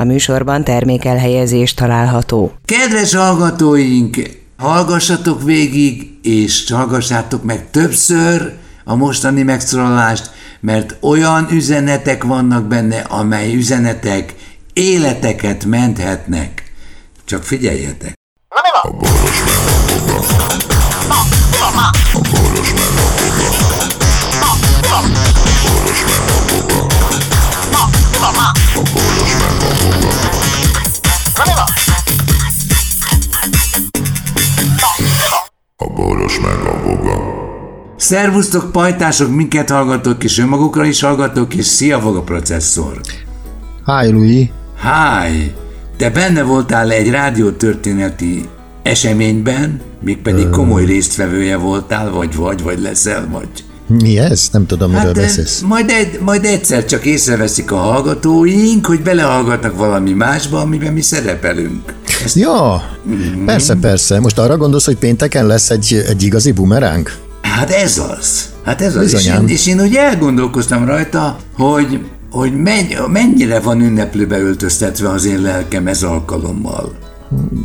A műsorban termékelhelyezés található. Kedves hallgatóink, hallgassatok végig, és hallgassátok meg többször a mostani megszólalást, mert olyan üzenetek vannak benne, amely üzenetek életeket menthetnek. Csak figyeljetek! A boros A Szervusztok, pajtások, minket hallgatok, és önmagukra is hallgatok, és szia, Voga processzor! Hi, Louis! Hi! Te benne voltál egy rádiótörténeti eseményben, mégpedig komoly résztvevője voltál, vagy vagy, vagy leszel, vagy. Mi ez? Nem tudom, miről hát, beszélsz. Majd, egy, majd egyszer csak észreveszik a hallgatóink, hogy belehallgatnak valami másba, amiben mi szerepelünk. Ezt... Ja, mm-hmm. persze, persze. Most arra gondolsz, hogy pénteken lesz egy, egy igazi bumeráng? Hát ez az. Hát ez az. És én, és én úgy elgondolkoztam rajta, hogy, hogy mennyire van ünneplőbe öltöztetve az én lelkem ez alkalommal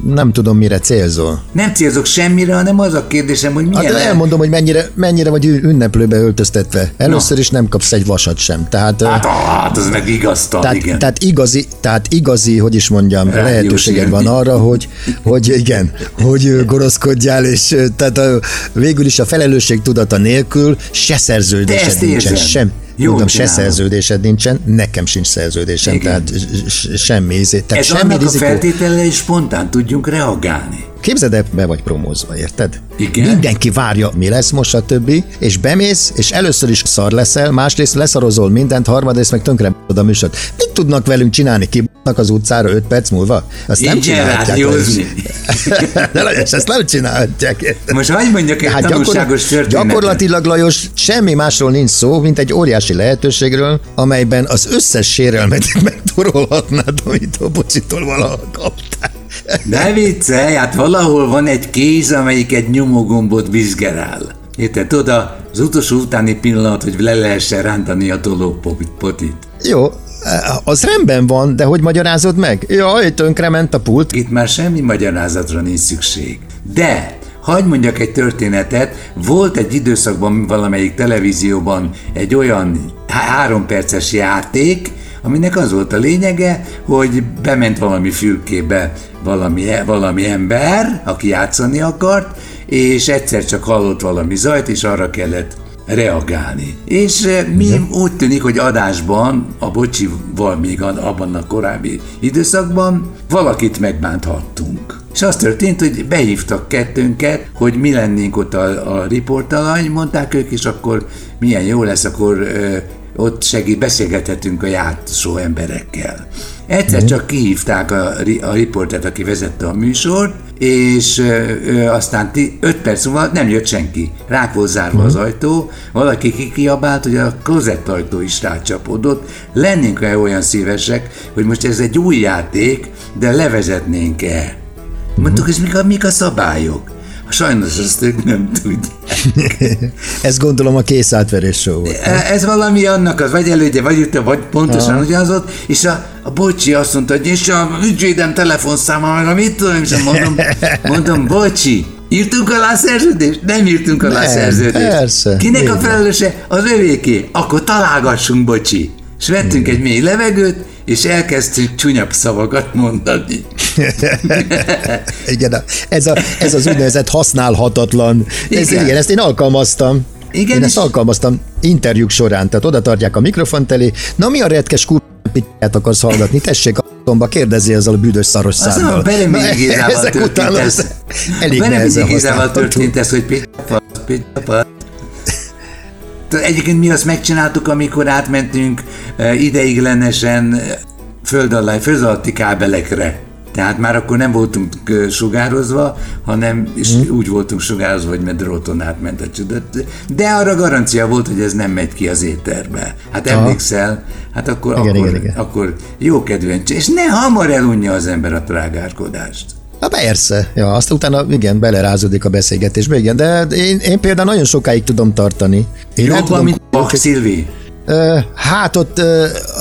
nem tudom, mire célzol. Nem célzok semmire, hanem az a kérdésem, hogy milyen... Hát elmondom, hogy mennyire, mennyire vagy ünneplőbe öltöztetve. Először no. is nem kapsz egy vasat sem. Tehát, hát, hát az meg igaz, tehát, igen. Tehát igazi, tehát igazi, hogy is mondjam, Rádiós lehetőséged van arra, hogy, hogy igen, hogy goroszkodjál, és tehát a, végül is a felelősség tudata nélkül se szerződésed nincsen, sem, jó, Mondom, se szerződésed nincsen, nekem sincs szerződésem, Igen. tehát semmi. Tehát Ez semmi annak rizikó. a feltétele, hogy spontán tudjunk reagálni. Képzeld el, be vagy promózva, érted? Igen? Mindenki várja, mi lesz most a többi, és bemész, és először is szar leszel, másrészt leszarozol mindent, harmadrészt meg tönkre a műsort. Mit tudnak velünk csinálni? Kibnak az utcára 5 perc múlva? Azt Így nem csinálhatják. De Lajos, ezt nem csinálhatják. Most hagyd mondjak egy hát tanulságos történetet. Gyakorlatilag, Lajos, semmi másról nincs szó, mint egy óriási lehetőségről, amelyben az összes sérelmet megtorolhatnád, amit a bocsitól valaha kaptál. Ne viccelj, hát valahol van egy kéz, amelyik egy nyomógombot vizsgál. Érted? Tudod, az utolsó utáni pillanat, hogy le lehessen rántani a tolópotit. Jó, az rendben van, de hogy magyarázod meg? Jaj, ment a pult. Itt már semmi magyarázatra nincs szükség. De Hagy mondjak egy történetet, volt egy időszakban valamelyik televízióban egy olyan három perces játék, aminek az volt a lényege, hogy bement valami fülkébe valami, valami ember, aki játszani akart, és egyszer csak hallott valami zajt, és arra kellett reagálni. És eh, mi Igen. úgy tűnik, hogy adásban, a bocsival még abban a korábbi időszakban valakit megbánthattunk. És az történt, hogy behívtak kettőnket, hogy mi lennénk ott a, a riportalany, mondták ők, és akkor milyen jó lesz, akkor ö, eh, ott segít, beszélgethetünk a játszó emberekkel. Egyszer mm. csak kihívták a, a riportet, aki vezette a műsort, és ö, aztán 5 perc múlva nem jött senki. Rák volt zárva az ajtó, valaki kikiabált, hogy a klozett ajtó is rácsapódott. Lennénk -e olyan szívesek, hogy most ez egy új játék, de levezetnénk-e? Mondtuk, hogy mik a, mik a szabályok? Sajnos ezt ők nem tudják. ez gondolom a kész átverés show volt. E, ez valami annak az, vagy elődje, vagy itt, vagy pontosan ugyanaz és a, a bocsi azt mondta, hogy és a ügyvédem telefonszáma, meg a mit tudom, és mondom, mondom, bocsi, Írtunk alá szerződést? Nem írtunk alá nem, szerződést. Persze. Kinek a felelőse? Az övéké. Akkor találgassunk, bocsi. És vettünk Igen. egy mély levegőt, és elkezdtünk csúnyabb szavakat mondani. igen, ez, a, ez az úgynevezett használhatatlan. Ez, igen. igen, ezt én alkalmaztam. Igen, én ezt alkalmaztam interjúk során, tehát oda tartják a mikrofont elé. Na mi a retkes kurpitját akarsz hallgatni? Tessék a tomba kérdezi ezzel a büdös szaros számmal. Az a Bereményi Gézával történt ez. Elég Bereményi Gézával történt ez, hogy pityapat, Egyébként mi azt megcsináltuk, amikor átmentünk eh, ideiglenesen eh, föld, alá, föld alatti kábelekre. Tehát már akkor nem voltunk eh, sugározva, hanem is hmm. úgy voltunk sugározva, hogy med dróton átment a csodat. De arra garancia volt, hogy ez nem megy ki az éterbe. Hát Aha. emlékszel? Hát akkor, igen, akkor, igen, igen. akkor jó kedven, és ne hamar elunja az ember a trágárkodást. Na persze, ja, azt utána igen, belerázódik a beszélgetésbe, igen, de én, én például nagyon sokáig tudom tartani. Én Jobban, tudom, mint Bach Szilvi. Hát ott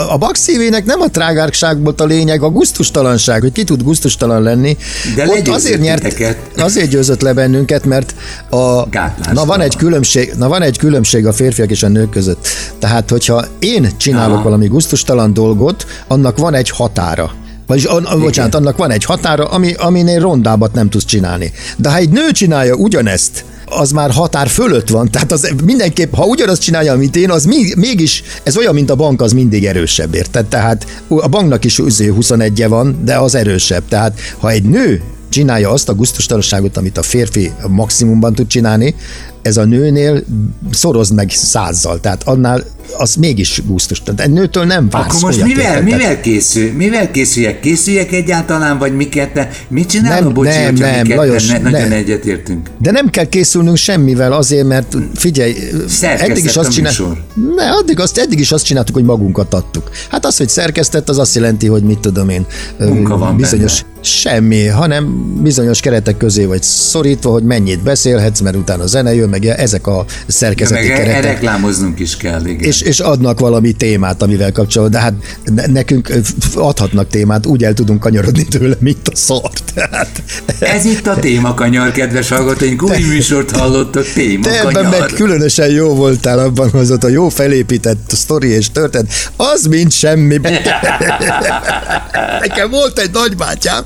a bakszívének nem a trágárságból a lényeg, a guztustalanság, hogy ki tud guztustalan lenni. De ott azért nyert, titeket. azért győzött le bennünket, mert a, na van egy különbség, na van egy különbség a férfiak és a nők között. Tehát, hogyha én csinálok Aha. valami guztustalan dolgot, annak van egy határa. Vagyis, an, bocsánat, annak van egy határa, ami, aminél rondábbat nem tudsz csinálni. De ha egy nő csinálja ugyanezt, az már határ fölött van. Tehát az mindenképp, ha ugyanazt csinálja, mint én, az még, mégis, ez olyan, mint a bank, az mindig erősebb, érted? Tehát a banknak is 21-e van, de az erősebb. Tehát ha egy nő csinálja azt a gusztustalanságot, amit a férfi maximumban tud csinálni, ez a nőnél szorozd meg százzal, tehát annál az mégis gusztus. Tehát egy nőtől nem vársz Akkor most mivel, mivel, készül, mivel készüljek? Készüljek egyáltalán, vagy miket? Mit csinálom, nem, bocsi, nem, nem, Lajos, ne, nagyon nem. egyetértünk? De nem kell készülnünk semmivel azért, mert figyelj, eddig is azt csináltuk. Ne, addig, azt, eddig is azt csináltuk, hogy magunkat adtuk. Hát az, hogy szerkesztett, az azt jelenti, hogy mit tudom én, Munka van bizonyos, benne. semmi, hanem bizonyos keretek közé vagy szorítva, hogy mennyit beszélhetsz, mert utána zene jön, meg ezek a szerkezeti meg keretek. reklámoznunk is kell, igen. És, és adnak valami témát, amivel kapcsolatban, de hát nekünk adhatnak témát, úgy el tudunk kanyarodni tőle, mint a szar. Tehát... Ez itt a témakanyar, kedves hallgatóink, új műsort hallottak, témakanyar. Te ebben meg különösen jó voltál abban, az ott a jó felépített sztori és történet, az mind semmi. Nekem volt egy nagybátyám,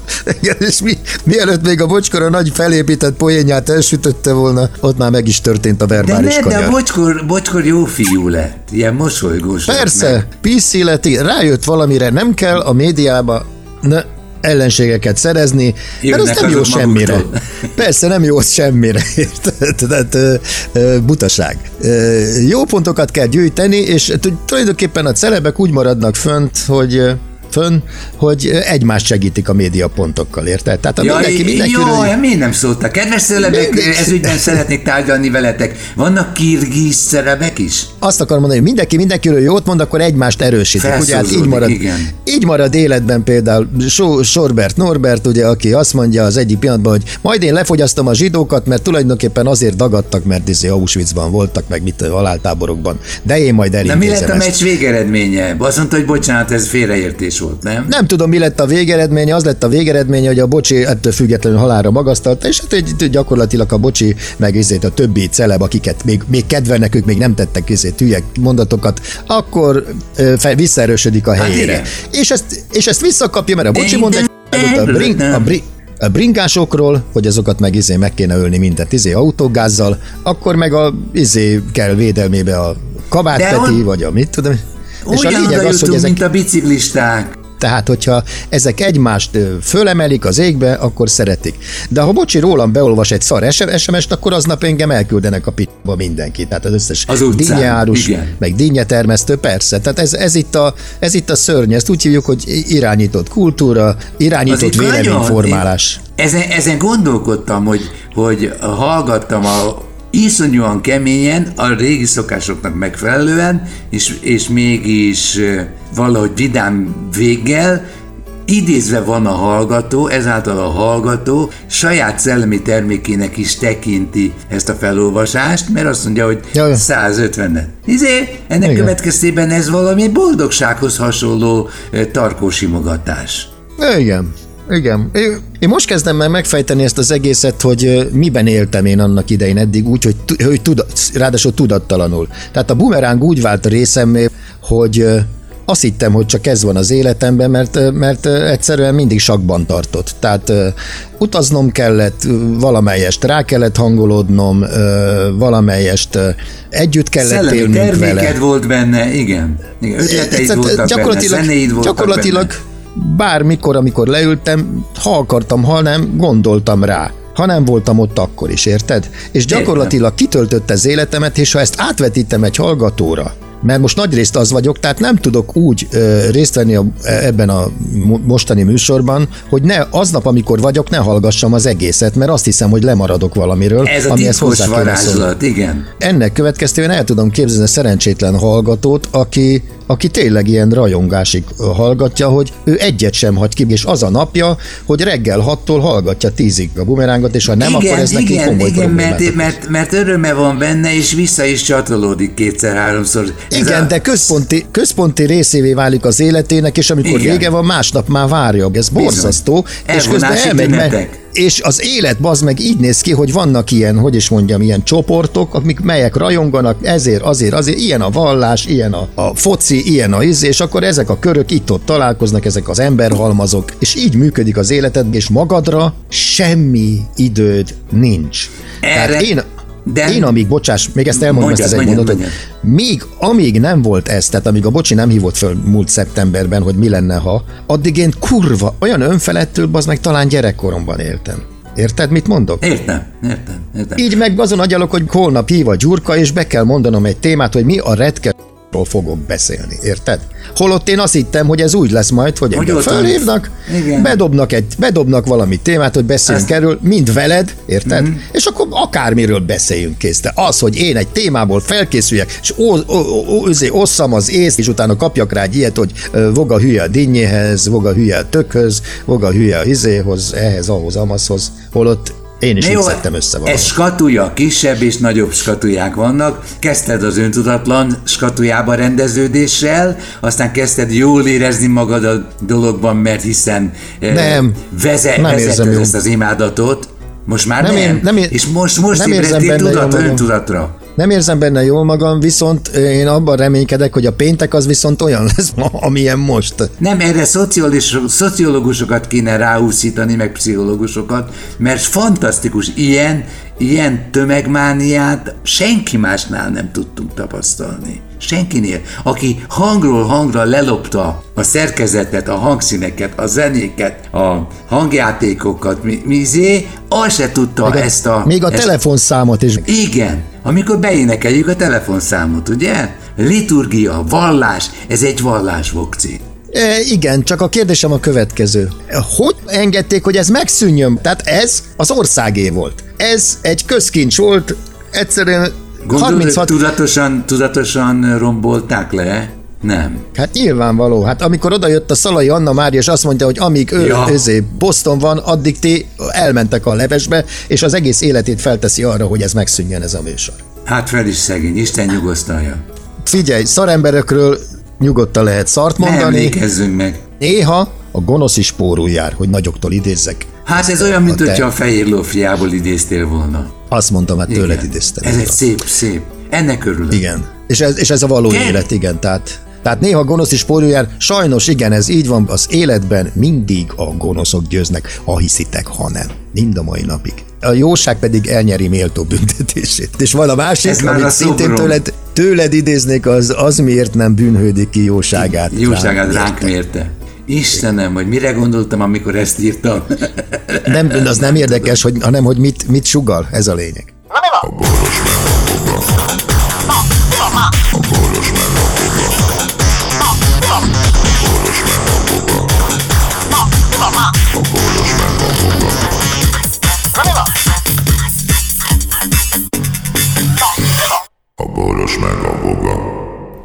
és mi, mielőtt még a bocskor a nagy felépített poénját elsütötte volna, ott már meg is történt a verbális de ne, kanyar. De a bocskor, bocskor jó fiú lett, ilyen mosolygós. Persze, piszileti, rájött valamire, nem kell a médiába, ne, ellenségeket szerezni, Jönnek mert az nem jó semmire. Maguktól. Persze, nem jó semmire. Tehát butaság. Jó pontokat kell gyűjteni, és tulajdonképpen a celebek úgy maradnak fönt, hogy fönn, hogy egymást segítik a médiapontokkal, érted? Tehát a ja, mindenki, mindenki jó, hogy... miért nem szóltak? Kedves szerebek, ez ügyben szeretnék tárgyalni veletek. Vannak kirgiz szerebek is? Azt akarom mondani, hogy mindenki mindenkiről jót mond, akkor egymást erősítik. Ugye, hát így marad, igen. így marad életben például so, Sorbert Norbert, ugye, aki azt mondja az egyik pillanatban, hogy majd én lefogyasztom a zsidókat, mert tulajdonképpen azért dagadtak, mert izé Auschwitzban voltak, meg mit haláltáborokban. De én majd elintézem De mi lett a meccs végeredménye? Azt mondta, hogy bocsánat, ez félreértés volt, nem? Nem tudom, mi lett a végeredménye, az lett a végeredménye, hogy a bocsi ettől függetlenül halára magasztalta, és hát gyakorlatilag a bocsi, meg izét a többi celeb, akiket még, még kedvelnek, ők még nem tettek izét hülyek mondatokat, akkor fe, visszaerősödik a hát helyére. Hát és, ezt, és ezt visszakapja, mert a bocsi mond egy a, bring, a, bring, a bringásokról, hogy azokat meg izé meg kéne ölni mindet izé autógázzal, akkor meg a izé kell védelmébe a kabátteti, vagy a mit tudom. És a lényeg az, hogy ezek... mint a biciklisták. Tehát, hogyha ezek egymást fölemelik az égbe, akkor szeretik. De ha bocsi, rólam beolvas egy szar SMS-t, akkor aznap engem elküldenek a pitba mindenki. Tehát az összes az dinnyárus, meg dinnyetermesztő, persze. Tehát ez, ez, itt a, ez itt a szörny, ezt úgy hívjuk, hogy irányított kultúra, irányított véleményformálás. Ezen, ezen gondolkodtam, hogy, hogy hallgattam a iszonyúan keményen, a régi szokásoknak megfelelően, és, és mégis valahogy vidám véggel, idézve van a hallgató, ezáltal a hallgató saját szellemi termékének is tekinti ezt a felolvasást, mert azt mondja, hogy 150-et. Izé, ennek Igen. következtében ez valami boldogsághoz hasonló tarkósimogatás. Igen. Igen. Én most kezdem már megfejteni ezt az egészet, hogy miben éltem én annak idején eddig úgy, hogy, hogy tudat, ráadásul tudattalanul. Tehát a bumeráng úgy vált a részemé, hogy azt hittem, hogy csak ez van az életemben, mert, mert egyszerűen mindig sakban tartott. Tehát utaznom kellett, valamelyest rá kellett hangolódnom, valamelyest együtt kellett Szellemi élnünk vele. volt benne, igen. igen ötleteid voltak gyakorlatilag, benne, voltak gyakorlatilag benne bármikor, amikor leültem, ha akartam, ha nem, gondoltam rá ha nem voltam ott akkor is, érted? És gyakorlatilag kitöltött az életemet, és ha ezt átvetítem egy hallgatóra, mert most nagyrészt az vagyok, tehát nem tudok úgy ö, részt venni a, ebben a mostani műsorban, hogy ne aznap, amikor vagyok, ne hallgassam az egészet, mert azt hiszem, hogy lemaradok valamiről. Ez a amihez hozzá varázslat, igen. Ennek következtében el tudom képzelni a szerencsétlen hallgatót, aki aki tényleg ilyen rajongásig hallgatja, hogy ő egyet sem hagy ki, és az a napja, hogy reggel 6-tól hallgatja 10-ig a bumerángot, és ha nem, igen, akkor ez igen, neki komoly igen, mert, mert, mert öröme van benne, és vissza is csatolódik kétszer-háromszor Igen, a... de központi, központi részévé válik az életének, és amikor Igen. vége van, másnap már várja. Ez borzasztó, Bizony. és közben elmegy, mert, és az élet az meg így néz ki, hogy vannak ilyen, hogy is mondjam, ilyen csoportok, amik melyek rajonganak, ezért, azért, azért, ilyen a vallás, ilyen a, a foci, ilyen a íz, és akkor ezek a körök itt-ott találkoznak, ezek az emberhalmazok, és így működik az életed, és magadra semmi időd nincs. Erre... Tehát én, de... Én amíg, bocsáss, még ezt elmondom, mondjad, ezt az egy mondatot, még amíg nem volt ez, tehát amíg a bocsi nem hívott föl múlt szeptemberben, hogy mi lenne, ha, addig én kurva, olyan önfeledtől, az meg talán gyerekkoromban éltem. Érted, mit mondok? Értem, értem, értem. Így meg azon agyalok, hogy holnap hív a gyurka, és be kell mondanom egy témát, hogy mi a retke ról fogok beszélni, érted? Holott én azt hittem, hogy ez úgy lesz majd, hogy engem felhívnak, bedobnak, egy, bedobnak valami témát, hogy beszéljünk Ezt... erről, mind veled, érted? Mm-hmm. És akkor akármiről beszéljünk kész. De az, hogy én egy témából felkészüljek, és ó, ó, ó, ó, osszam az észt, és utána kapjak rá egy ilyet, hogy voga hülye a dinnyéhez, voga hülye a tökhöz, voga hülye a izéhoz, ehhez, ahhoz, amazhoz, holott én is így szedtem össze valamit. Ez skatuja, kisebb és nagyobb skatuják vannak. Kezdted az öntudatlan skatujába rendeződéssel, aztán kezdted jól érezni magad a dologban, mert hiszen eh, nem, veze, nem vezeted ezt az imádatot. Most már nem. nem. Én, nem én, és most, most nem ébredtél tudat, öntudatra. Nem érzem benne jól magam, viszont én abban reménykedek, hogy a péntek az viszont olyan lesz ma, amilyen most. Nem, erre szociológusokat kéne ráúszítani, meg pszichológusokat, mert fantasztikus, ilyen, ilyen tömegmániát senki másnál nem tudtunk tapasztalni. Senkinél, aki hangról hangra lelopta a szerkezetet, a hangszíneket, a zenéket, a hangjátékokat, mi, mizé, az se tudta még a, ezt a... Még a ezt, telefonszámot is. Igen, amikor beénekeljük a telefonszámot, ugye? Liturgia, vallás, ez egy vallás, Vokci. E, igen, csak a kérdésem a következő. Hogy engedték, hogy ez megszűnjön? Tehát ez az országé volt. Ez egy közkincs volt, egyszerűen Gondolod, 36... tudatosan, tudatosan rombolták le? Nem. Hát nyilvánvaló. Hát amikor odajött a Szalai Anna Mária, és azt mondja, hogy amíg ő ja. özé Boston van, addig ti elmentek a levesbe, és az egész életét felteszi arra, hogy ez megszűnjön ez a műsor. Hát fel is szegény, Isten nyugosztalja. Figyelj, szaremberekről nyugodtan lehet szart mondani. Ne meg. Néha a gonosz is pórul jár, hogy nagyoktól idézzek. Hát ez olyan, mint hogyha a fehér lófiából idéztél volna. Azt mondtam, hát tőled idéztem. Ez egy szép, szép. Ennek örülök. Igen. És ez, és ez a való Ken? élet, igen. Tehát, tehát néha gonosz is jár. Sajnos igen, ez így van. Az életben mindig a gonoszok győznek, ha hiszitek, ha nem. Mind a mai napig. A jóság pedig elnyeri méltó büntetését. És van a másik, ez amit szintén tőled, tőled idéznék, az, az miért nem bűnhődik ki jóságát. Jóságát ránk mérte. Istenem, hogy mire gondoltam, amikor ezt írtam. Nem, az nem érdekes, hogy, hanem hogy mit, mit sugal, ez a lényeg. A boros A